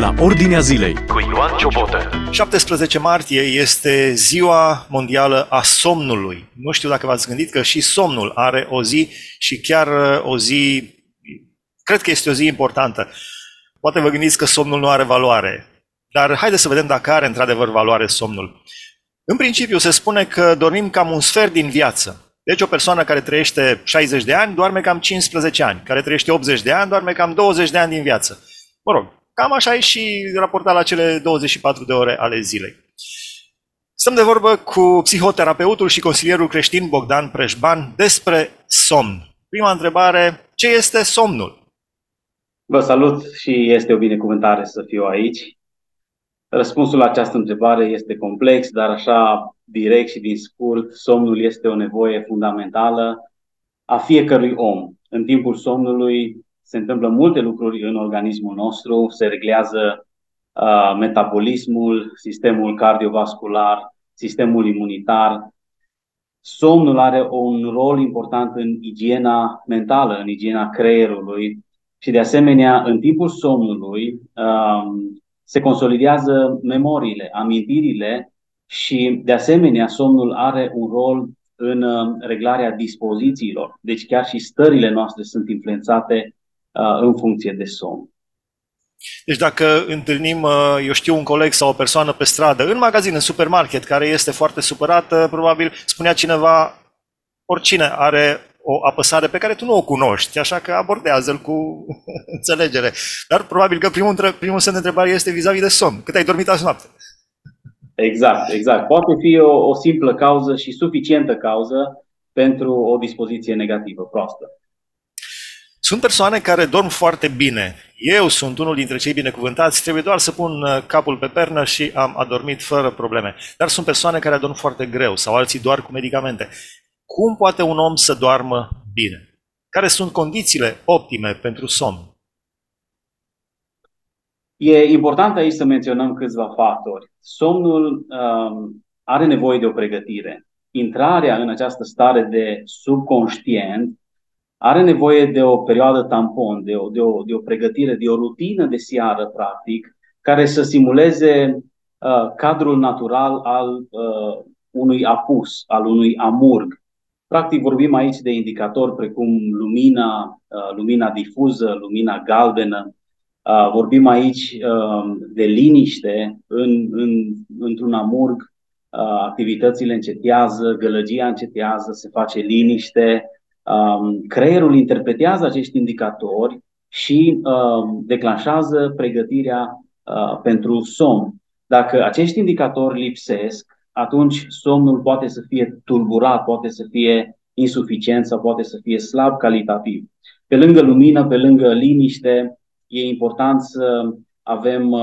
la Ordinea Zilei cu Ioan Ciobotă. 17 martie este ziua mondială a somnului. Nu știu dacă v-ați gândit că și somnul are o zi și chiar uh, o zi, cred că este o zi importantă. Poate vă gândiți că somnul nu are valoare, dar haideți să vedem dacă are într-adevăr valoare somnul. În principiu se spune că dormim cam un sfert din viață. Deci o persoană care trăiește 60 de ani doarme cam 15 ani, care trăiește 80 de ani doarme cam 20 de ani din viață. Mă rog, cam așa e și raportat la cele 24 de ore ale zilei. Stăm de vorbă cu psihoterapeutul și consilierul creștin Bogdan Preșban despre somn. Prima întrebare, ce este somnul? Vă salut și este o binecuvântare să fiu aici. Răspunsul la această întrebare este complex, dar așa direct și din scurt, somnul este o nevoie fundamentală a fiecărui om. În timpul somnului se întâmplă multe lucruri în organismul nostru, se reglează uh, metabolismul, sistemul cardiovascular, sistemul imunitar. Somnul are un rol important în igiena mentală, în igiena creierului și de asemenea în timpul somnului uh, se consolidează memoriile, amintirile și, de asemenea, somnul are un rol în uh, reglarea dispozițiilor. Deci chiar și stările noastre sunt influențate uh, în funcție de somn. Deci dacă întâlnim, uh, eu știu, un coleg sau o persoană pe stradă, în magazin, în supermarket, care este foarte supărată, probabil spunea cineva, oricine are o apăsare pe care tu nu o cunoști, așa că abordează-l cu înțelegere. Dar probabil că primul, primul semn de întrebare este vis-a-vis de somn. Cât ai dormit azi noapte? Exact, exact. Poate fi o, o simplă cauză și suficientă cauză pentru o dispoziție negativă, proastă. Sunt persoane care dorm foarte bine. Eu sunt unul dintre cei binecuvântați, trebuie doar să pun uh, capul pe pernă și am adormit fără probleme. Dar sunt persoane care adorm foarte greu sau alții doar cu medicamente. Cum poate un om să doarmă bine? Care sunt condițiile optime pentru somn? E important aici să menționăm câțiva factori. Somnul um, are nevoie de o pregătire. Intrarea în această stare de subconștient are nevoie de o perioadă tampon, de o, de o, de o pregătire, de o rutină de seară, practic, care să simuleze uh, cadrul natural al uh, unui apus, al unui amurg, Practic vorbim aici de indicatori precum lumina, uh, lumina difuză, lumina galbenă, uh, vorbim aici uh, de liniște în, în, într-un amurg, activitățile încetează, gălăgia încetează, se face liniște, um, creierul interpretează acești indicatori și declanșează pregătirea pentru somn. Dacă acești indicatori lipsesc, atunci somnul poate să fie tulburat, poate să fie insuficient sau poate să fie slab calitativ. Pe lângă lumină, pe lângă liniște, e important să avem uh,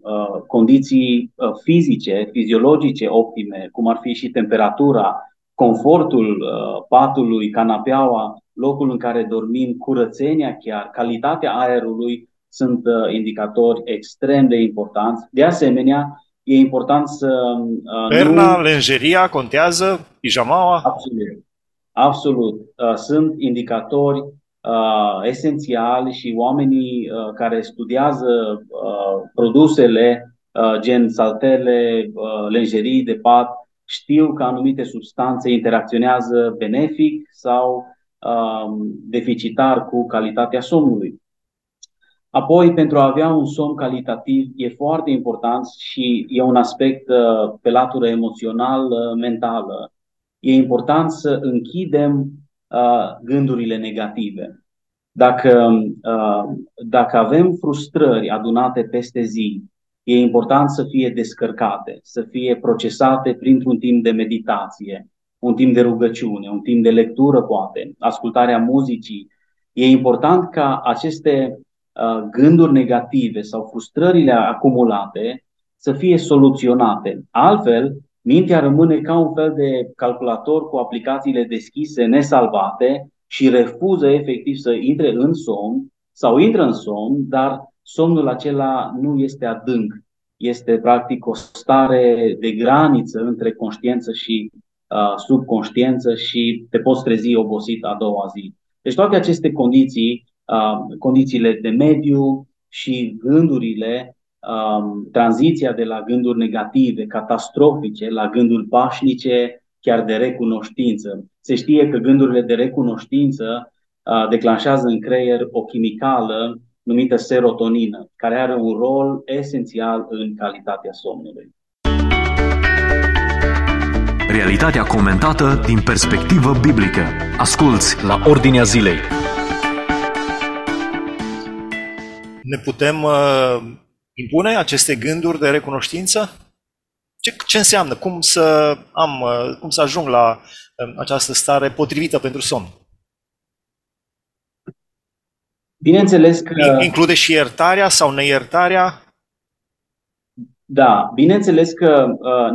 uh, condiții uh, fizice, fiziologice optime, cum ar fi și temperatura, confortul uh, patului, canapeaua, locul în care dormim, curățenia chiar, calitatea aerului sunt uh, indicatori extrem de importanți. De asemenea, e important să... Uh, Perna, nu... lenjeria contează? Pijamaua? Absolut. Absolut. Uh, sunt indicatori uh, esențiali și oamenii uh, care studiază uh, produsele uh, gen saltele, uh, lenjerii de pat, știu că anumite substanțe interacționează benefic sau uh, deficitar cu calitatea somnului. Apoi, pentru a avea un somn calitativ, e foarte important și e un aspect uh, pe latură emoțional-mentală. Uh, e important să închidem uh, gândurile negative. Dacă, dacă avem frustrări adunate peste zi, e important să fie descărcate, să fie procesate printr-un timp de meditație, un timp de rugăciune, un timp de lectură, poate, ascultarea muzicii. E important ca aceste Uh, gânduri negative sau frustrările acumulate să fie soluționate. Altfel, mintea rămâne ca un fel de calculator cu aplicațiile deschise, nesalvate și refuză efectiv să intre în somn sau intră în somn, dar somnul acela nu este adânc. Este practic o stare de graniță între conștiință și uh, subconștiință și te poți trezi obosit a doua zi. Deci toate aceste condiții condițiile de mediu și gândurile um, tranziția de la gânduri negative, catastrofice, la gânduri pașnice, chiar de recunoștință. Se știe că gândurile de recunoștință uh, declanșează în creier o chimicală numită serotonină, care are un rol esențial în calitatea somnului. Realitatea comentată din perspectivă biblică. Asculți la Ordinea Zilei. Ne putem uh, impune aceste gânduri de recunoștință? Ce, ce înseamnă? Cum să, am, uh, cum să ajung la uh, această stare potrivită pentru somn? Bineînțeles că... Include și iertarea sau neiertarea? Da, bineînțeles că uh,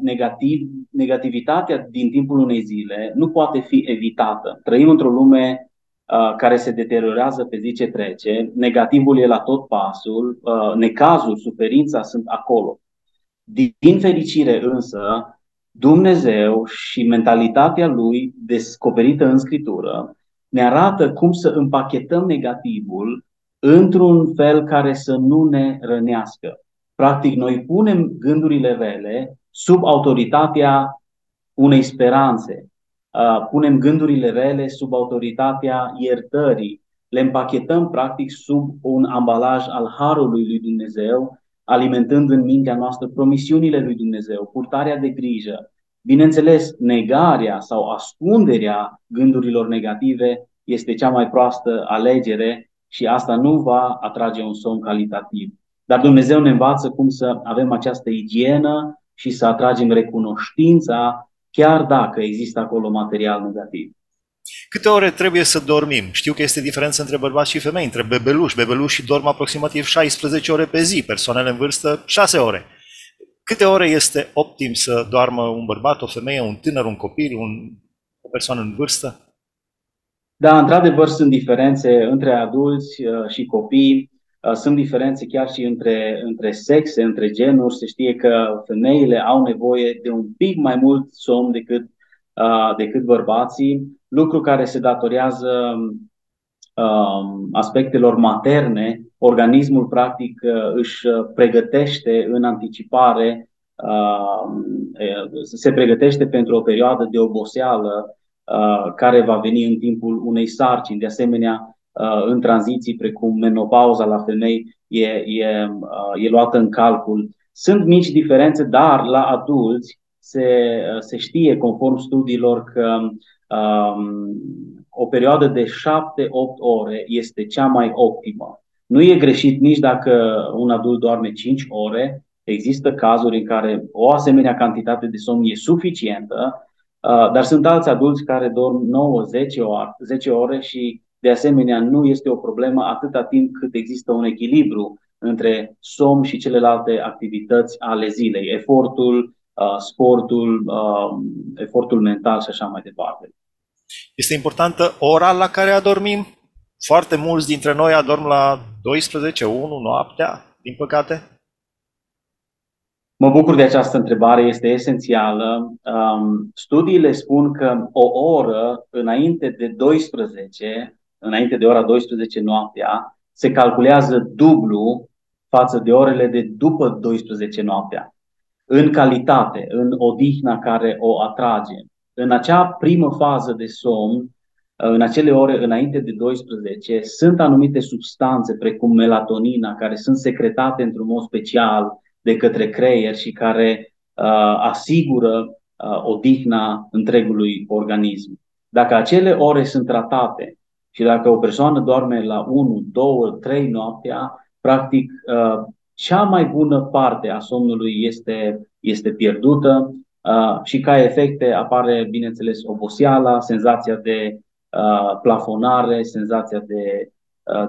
negativ, negativitatea din timpul unei zile nu poate fi evitată. Trăim într-o lume uh, care se deteriorează pe zi ce trece, negativul e la tot pasul, uh, necazul, suferința sunt acolo. Din fericire însă, Dumnezeu și mentalitatea lui descoperită în Scriptură ne arată cum să împachetăm negativul într-un fel care să nu ne rănească. Practic, noi punem gândurile rele sub autoritatea unei speranțe. Punem gândurile rele sub autoritatea iertării. Le împachetăm, practic, sub un ambalaj al harului lui Dumnezeu, alimentând în mintea noastră promisiunile lui Dumnezeu, purtarea de grijă. Bineînțeles, negarea sau ascunderea gândurilor negative este cea mai proastă alegere și asta nu va atrage un somn calitativ. Dar Dumnezeu ne învață cum să avem această igienă și să atragem recunoștința, chiar dacă există acolo material negativ. Câte ore trebuie să dormim? Știu că este diferență între bărbați și femei, între bebeluși. Bebelușii dorm aproximativ 16 ore pe zi, persoanele în vârstă 6 ore. Câte ore este optim să doarmă un bărbat, o femeie, un tânăr, un copil, un, o persoană în vârstă? Da, într-adevăr sunt diferențe între adulți uh, și copii. Uh, sunt diferențe chiar și între, între sexe, între genuri. Se știe că femeile au nevoie de un pic mai mult somn decât, uh, decât bărbații, lucru care se datorează um, aspectelor materne. Organismul, practic, uh, își pregătește în anticipare, se pregătește pentru o perioadă de oboseală care va veni în timpul unei sarcini. De asemenea, Uh, în tranziții precum menopauza la femei e, e, uh, e luată în calcul. Sunt mici diferențe, dar la adulți se, uh, se știe, conform studiilor, că um, o perioadă de 7-8 ore este cea mai optimă. Nu e greșit nici dacă un adult doarme 5 ore, există cazuri în care o asemenea cantitate de somn e suficientă, dar sunt alți adulți care dorm 9-10 ore, 10 ore și de asemenea, nu este o problemă atâta timp cât există un echilibru între somn și celelalte activități ale zilei, efortul, uh, sportul, uh, efortul mental și așa mai departe. Este importantă ora la care adormim. Foarte mulți dintre noi adorm la 12, 1 noaptea, din păcate. Mă bucur de această întrebare, este esențială. Um, studiile spun că o oră înainte de 12 înainte de ora 12 noaptea se calculează dublu față de orele de după 12 noaptea. În calitate, în odihna care o atrage. În acea primă fază de somn, în acele ore înainte de 12, sunt anumite substanțe precum melatonina care sunt secretate într-un mod special de către creier și care uh, asigură uh, odihna întregului organism. Dacă acele ore sunt tratate și dacă o persoană doarme la 1, 2, 3 noaptea, practic uh, cea mai bună parte a somnului este, este pierdută uh, și ca efecte apare, bineînțeles, oboseala, senzația de uh, plafonare, senzația de,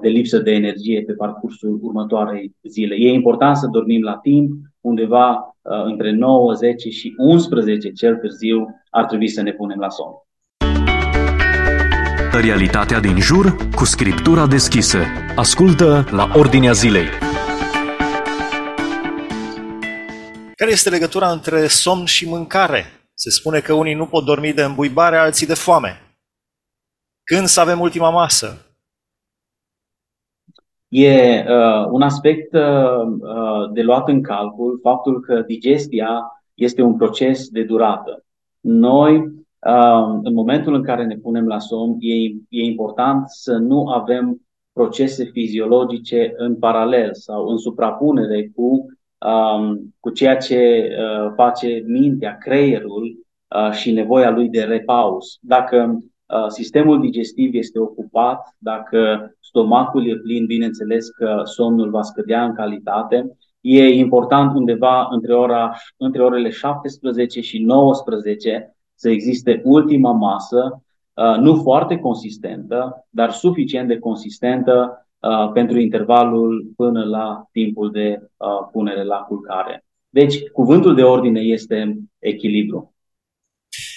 de lipsă de energie pe parcursul următoarei zile. E important să dormim la timp, undeva între 9, 10 și 11 cel târziu ar trebui să ne punem la somn. Realitatea din jur cu scriptura deschisă. Ascultă la Ordinea Zilei. Care este legătura între somn și mâncare? Se spune că unii nu pot dormi de îmbuibare, alții de foame. Când să avem ultima masă? E uh, un aspect uh, uh, de luat în calcul faptul că digestia este un proces de durată. Noi, uh, în momentul în care ne punem la somn, e, e important să nu avem procese fiziologice în paralel sau în suprapunere cu, um, cu ceea ce uh, face mintea, creierul uh, și nevoia lui de repaus. Dacă uh, sistemul digestiv este ocupat, dacă stomacul e plin, bineînțeles că somnul va scădea în calitate. E important undeva între, ora, între orele 17 și 19 să existe ultima masă Uh, nu foarte consistentă, dar suficient de consistentă uh, pentru intervalul până la timpul de uh, punere la culcare. Deci, cuvântul de ordine este echilibru.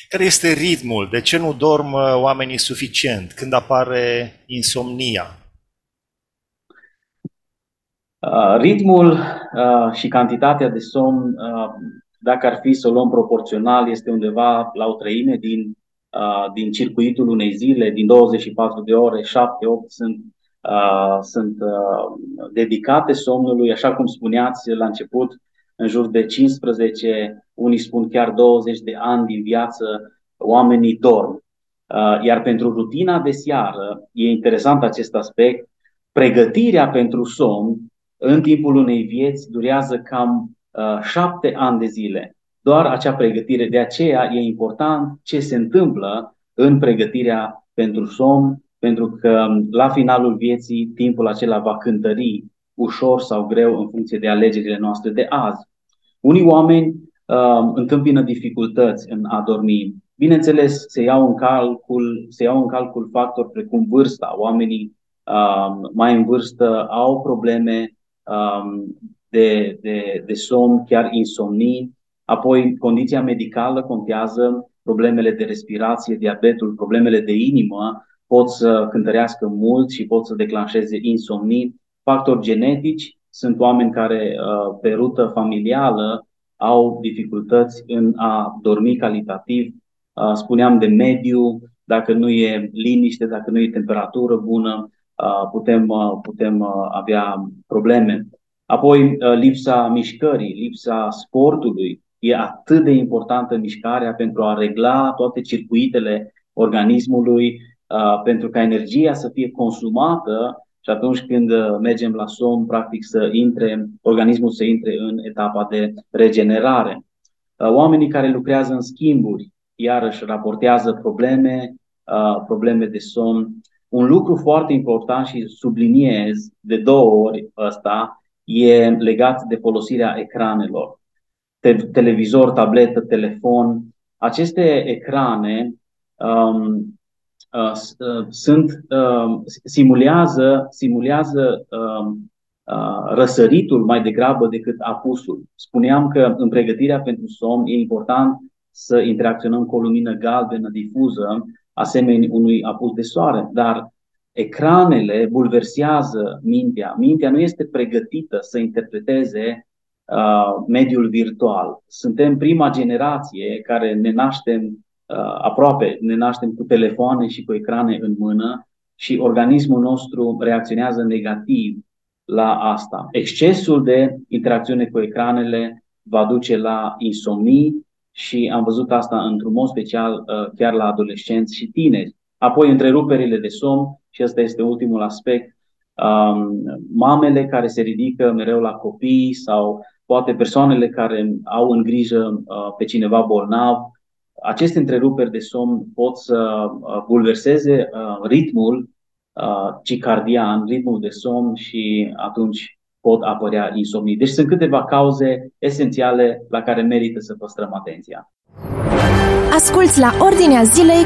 Care este ritmul? De ce nu dorm oamenii suficient? Când apare insomnia? Ritmul și cantitatea de somn, dacă ar fi să o luăm proporțional, este undeva la o treime din din circuitul unei zile, din 24 de ore, 7-8 sunt, uh, sunt uh, dedicate somnului, așa cum spuneați la început, în jur de 15, unii spun chiar 20 de ani din viață, oamenii dorm. Uh, iar pentru rutina de seară, e interesant acest aspect, pregătirea pentru somn în timpul unei vieți durează cam uh, șapte ani de zile doar acea pregătire. De aceea e important ce se întâmplă în pregătirea pentru somn, pentru că la finalul vieții timpul acela va cântări ușor sau greu în funcție de alegerile noastre de azi. Unii oameni uh, întâmpină dificultăți în a dormi. Bineînțeles, se iau în calcul, se iau în calcul factori precum vârsta. Oamenii uh, mai în vârstă au probleme uh, de, de, de somn, chiar insomnii, Apoi, condiția medicală contează, problemele de respirație, diabetul, problemele de inimă pot să cântărească mult și pot să declanșeze insomnii. Factori genetici sunt oameni care uh, pe rută familială au dificultăți în a dormi calitativ. Uh, spuneam de mediu, dacă nu e liniște, dacă nu e temperatură bună, uh, putem, putem avea probleme. Apoi, lipsa mișcării, lipsa sportului, E atât de importantă mișcarea pentru a regla toate circuitele organismului, uh, pentru ca energia să fie consumată și atunci când uh, mergem la somn, practic să intre, organismul să intre în etapa de regenerare. Uh, oamenii care lucrează în schimburi, iarăși raportează probleme, probleme de somn. Un lucru foarte important și subliniez de două ori ăsta e legat de folosirea ecranelor te- televizor, tabletă, telefon. Aceste ecrane um, uh, uh, sunt, uh, simulează, simulează uh, uh, răsăritul mai degrabă decât apusul. Spuneam că în pregătirea pentru somn e important să interacționăm cu o lumină galbenă difuză, asemenea unui apus de soare, dar ecranele bulversează mintea. Mintea nu este pregătită să interpreteze Uh, mediul virtual. Suntem prima generație care ne naștem uh, aproape, ne naștem cu telefoane și cu ecrane în mână și organismul nostru reacționează negativ la asta. Excesul de interacțiune cu ecranele va duce la insomnii și am văzut asta într-un mod special uh, chiar la adolescenți și tineri. Apoi întreruperile de somn și ăsta este ultimul aspect, um, mamele care se ridică mereu la copii sau poate persoanele care au în grijă uh, pe cineva bolnav, aceste întreruperi de somn pot să uh, bulverseze uh, ritmul cicardian, ritmul de somn și atunci pot apărea insomnii. Deci sunt câteva cauze esențiale la care merită să păstrăm atenția. Asculți la Ordinea Zilei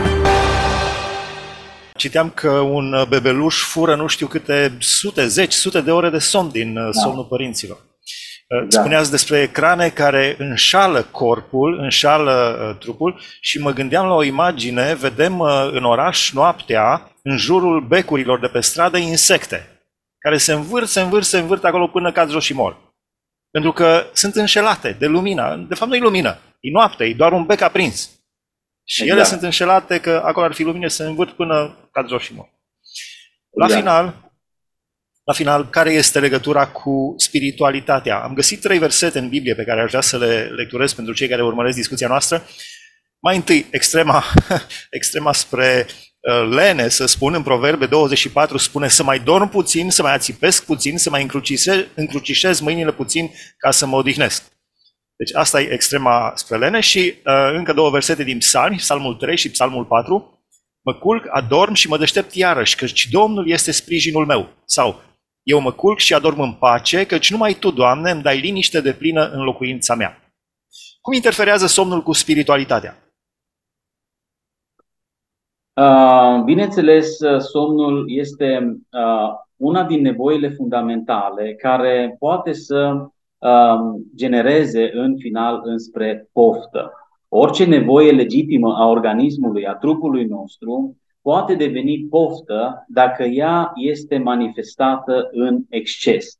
Citeam că un bebeluș fură nu știu câte sute, zeci, sute de ore de somn din da. somnul părinților. Da. Spuneați despre ecrane care înșală corpul, înșală uh, trupul și mă gândeam la o imagine, vedem uh, în oraș noaptea, în jurul becurilor de pe stradă, insecte care se învârt, se învârt, se învârt acolo până cad jos și mor. Pentru că sunt înșelate de lumina. De fapt nu e lumină, e noapte, e doar un bec aprins. Și exact. ele sunt înșelate că acolo ar fi lumină, se învârt până cad jos și mor. La exact. final, La final, care este legătura cu spiritualitatea? Am găsit trei versete în Biblie pe care aș vrea să le lecturez pentru cei care urmăresc discuția noastră. Mai întâi, extrema, extrema spre uh, lene, să spun, în Proverbe 24, spune să mai dorm puțin, să mai ațipesc puțin, să mai încrucișez mâinile puțin ca să mă odihnesc. Deci asta e extrema spre lene și uh, încă două versete din psalmi, psalmul 3 și psalmul 4. Mă culc, adorm și mă deștept iarăși, căci Domnul este sprijinul meu. Sau, eu mă culc și adorm în pace, căci numai Tu, Doamne, îmi dai liniște de plină în locuința mea. Cum interferează somnul cu spiritualitatea? Uh, bineînțeles, somnul este uh, una din nevoile fundamentale care poate să Um, genereze în final înspre poftă. Orice nevoie legitimă a organismului, a trupului nostru, poate deveni poftă dacă ea este manifestată în exces.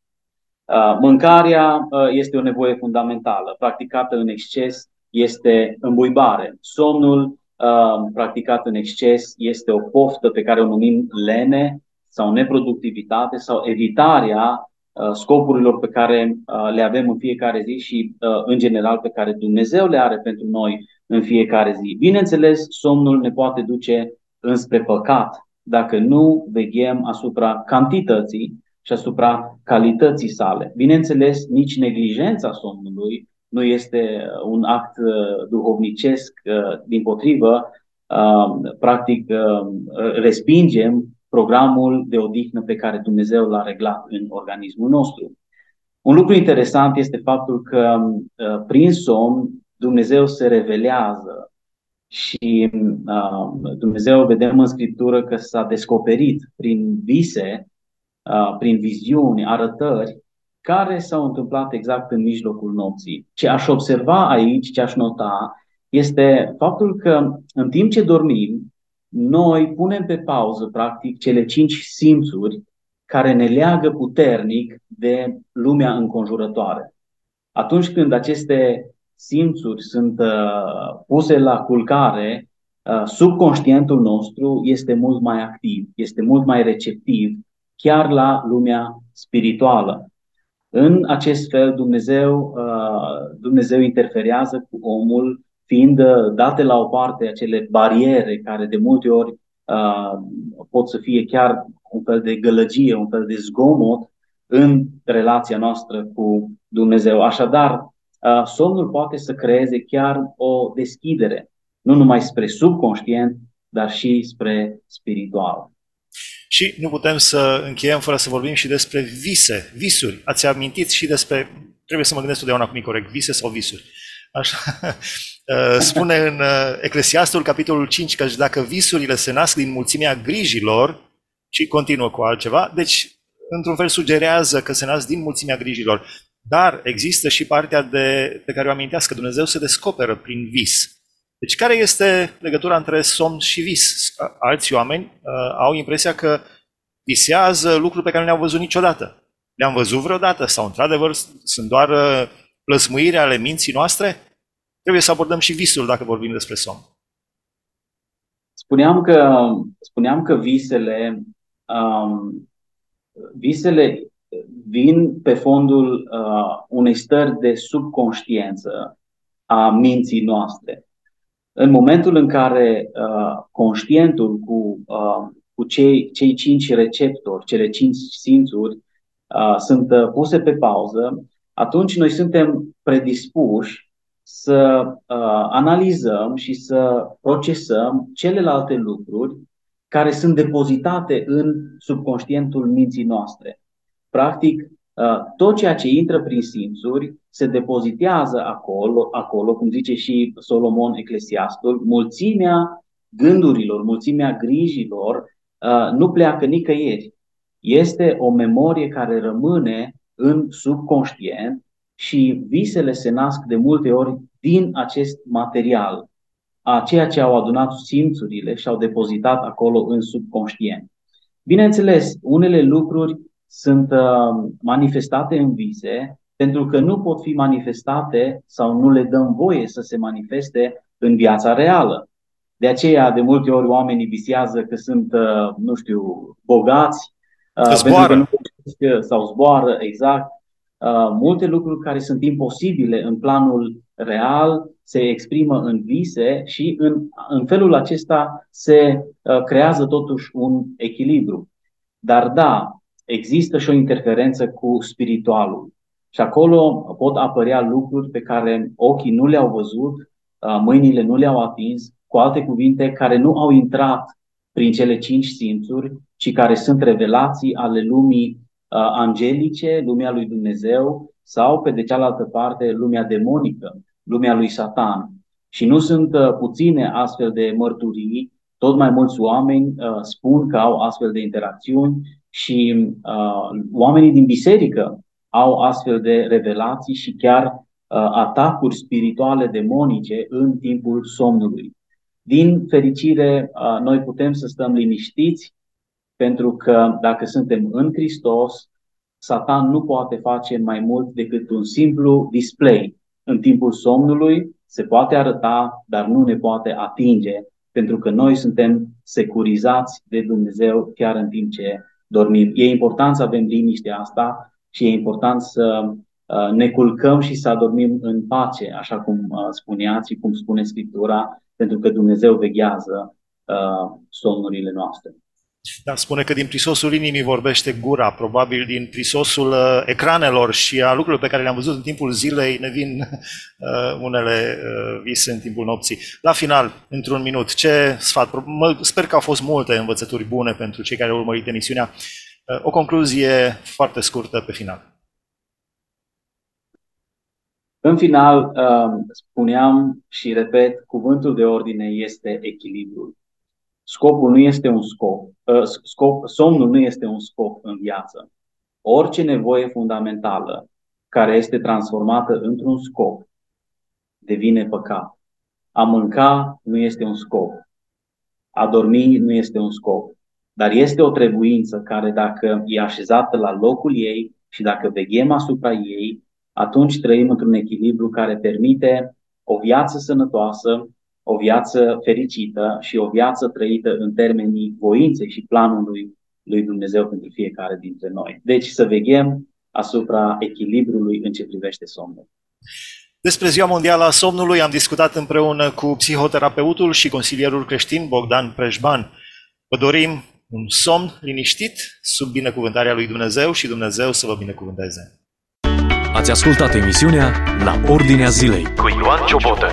Uh, mâncarea uh, este o nevoie fundamentală, practicată în exces este îmbuibare. Somnul uh, practicat în exces este o poftă pe care o numim lene sau neproductivitate sau evitarea Uh, scopurilor pe care uh, le avem în fiecare zi și, uh, în general, pe care Dumnezeu le are pentru noi în fiecare zi. Bineînțeles, somnul ne poate duce înspre păcat dacă nu veghem asupra cantității și asupra calității sale. Bineînțeles, nici neglijența somnului nu este un act duhovnicesc, din potrivă, practic respingem programul de odihnă pe care Dumnezeu l-a reglat în organismul nostru. Un lucru interesant este faptul că uh, prin somn Dumnezeu se revelează și uh, Dumnezeu vedem în Scriptură că s-a descoperit prin vise, uh, prin viziuni, arătări, care s-au întâmplat exact în mijlocul nopții. Ce aș observa aici, ce aș nota, este faptul că în timp ce dormim, noi punem pe pauză, practic, cele cinci simțuri care ne leagă puternic de lumea înconjurătoare. Atunci când aceste simțuri sunt uh, puse la culcare, uh, subconștientul nostru este mult mai activ, este mult mai receptiv, chiar la lumea spirituală. În acest fel, Dumnezeu, uh, Dumnezeu interferează cu omul fiind uh, date la o parte acele bariere care de multe ori uh, pot să fie chiar un fel de gălăgie, un fel de zgomot în relația noastră cu Dumnezeu. Așadar, uh, somnul poate să creeze chiar o deschidere, nu numai spre subconștient, dar și spre spiritual. Și nu putem să încheiem fără să vorbim și despre vise, visuri. Ați amintit și despre, trebuie să mă gândesc totdeauna cum e corect, vise sau visuri. Așa, uh, spune în uh, Eclesiastul, capitolul 5, că dacă visurile se nasc din mulțimea grijilor, și continuă cu altceva, deci, într-un fel, sugerează că se nasc din mulțimea grijilor. Dar există și partea de, pe care o amintească, că Dumnezeu se descoperă prin vis. Deci, care este legătura între somn și vis? Alți oameni uh, au impresia că visează lucruri pe care nu le-au văzut niciodată. Le-am văzut vreodată sau, într-adevăr, sunt doar uh, plăsmuire ale minții noastre, trebuie să abordăm și visul dacă vorbim despre somn. Spuneam că, spuneam că visele, um, visele vin pe fondul uh, unei stări de subconștiență a minții noastre. În momentul în care uh, conștientul cu, uh, cu cei, cei cinci receptori, cele cinci simțuri, uh, sunt uh, puse pe pauză, atunci noi suntem predispuși să uh, analizăm și să procesăm celelalte lucruri care sunt depozitate în subconștientul minții noastre. Practic, uh, tot ceea ce intră prin simțuri se depozitează acolo, acolo, cum zice și Solomon Eclesiastul, mulțimea gândurilor, mulțimea grijilor uh, nu pleacă nicăieri. Este o memorie care rămâne în subconștient și visele se nasc de multe ori din acest material, a ceea ce au adunat simțurile și au depozitat acolo în subconștient. Bineînțeles, unele lucruri sunt uh, manifestate în vise pentru că nu pot fi manifestate sau nu le dăm voie să se manifeste în viața reală. De aceea, de multe ori, oamenii visează că sunt, uh, nu știu, bogați. Uh, că zboară. Pentru că nu sau zboară exact. Uh, multe lucruri care sunt imposibile în planul real se exprimă în vise și în, în felul acesta se uh, creează totuși un echilibru. Dar da, există și o interferență cu spiritualul. Și acolo pot apărea lucruri pe care ochii nu le-au văzut, uh, mâinile nu le-au atins, cu alte cuvinte, care nu au intrat prin cele cinci simțuri, ci care sunt revelații ale lumii uh, angelice, lumea lui Dumnezeu, sau, pe de cealaltă parte, lumea demonică, lumea lui Satan. Și nu sunt uh, puține astfel de mărturii, tot mai mulți oameni spun că au astfel de interacțiuni și oamenii din biserică au astfel de revelații și chiar uh, atacuri spirituale demonice în timpul somnului. Din fericire, uh, noi putem să stăm liniștiți pentru că dacă suntem în Hristos, Satan nu poate face mai mult decât un simplu display. În timpul somnului se poate arăta, dar nu ne poate atinge, pentru că noi suntem securizați de Dumnezeu chiar în timp ce dormim. E important să avem liniștea asta și e important să uh, ne culcăm și să adormim în pace, așa cum uh, spuneați și cum spune Scriptura, pentru că Dumnezeu veghează uh, somnurile noastre. Da, spune că din prisosul inimii vorbește gura, probabil din prisosul ecranelor și a lucrurilor pe care le-am văzut în timpul zilei ne vin uh, unele uh, vise în timpul nopții. La final, într-un minut, ce sfat? Mă, sper că au fost multe învățături bune pentru cei care au urmărit emisiunea. O concluzie foarte scurtă pe final. În final, um, spuneam și repet, cuvântul de ordine este echilibrul. Scopul nu este un scop, uh, scop, somnul nu este un scop în viață. Orice nevoie fundamentală care este transformată într-un scop devine păcat. A mânca nu este un scop. A dormi nu este un scop. Dar este o trebuință care dacă e așezată la locul ei și dacă veghem asupra ei, atunci trăim într-un echilibru care permite o viață sănătoasă, o viață fericită și o viață trăită în termenii voinței și planului lui Dumnezeu pentru fiecare dintre noi. Deci să veghem asupra echilibrului în ce privește somnul. Despre Ziua Mondială a Somnului am discutat împreună cu psihoterapeutul și consilierul creștin Bogdan Preșban. Vă dorim un somn liniștit sub binecuvântarea lui Dumnezeu și Dumnezeu să vă binecuvânteze. Ați ascultat emisiunea La Ordinea Zilei cu Ioan Ciobotă.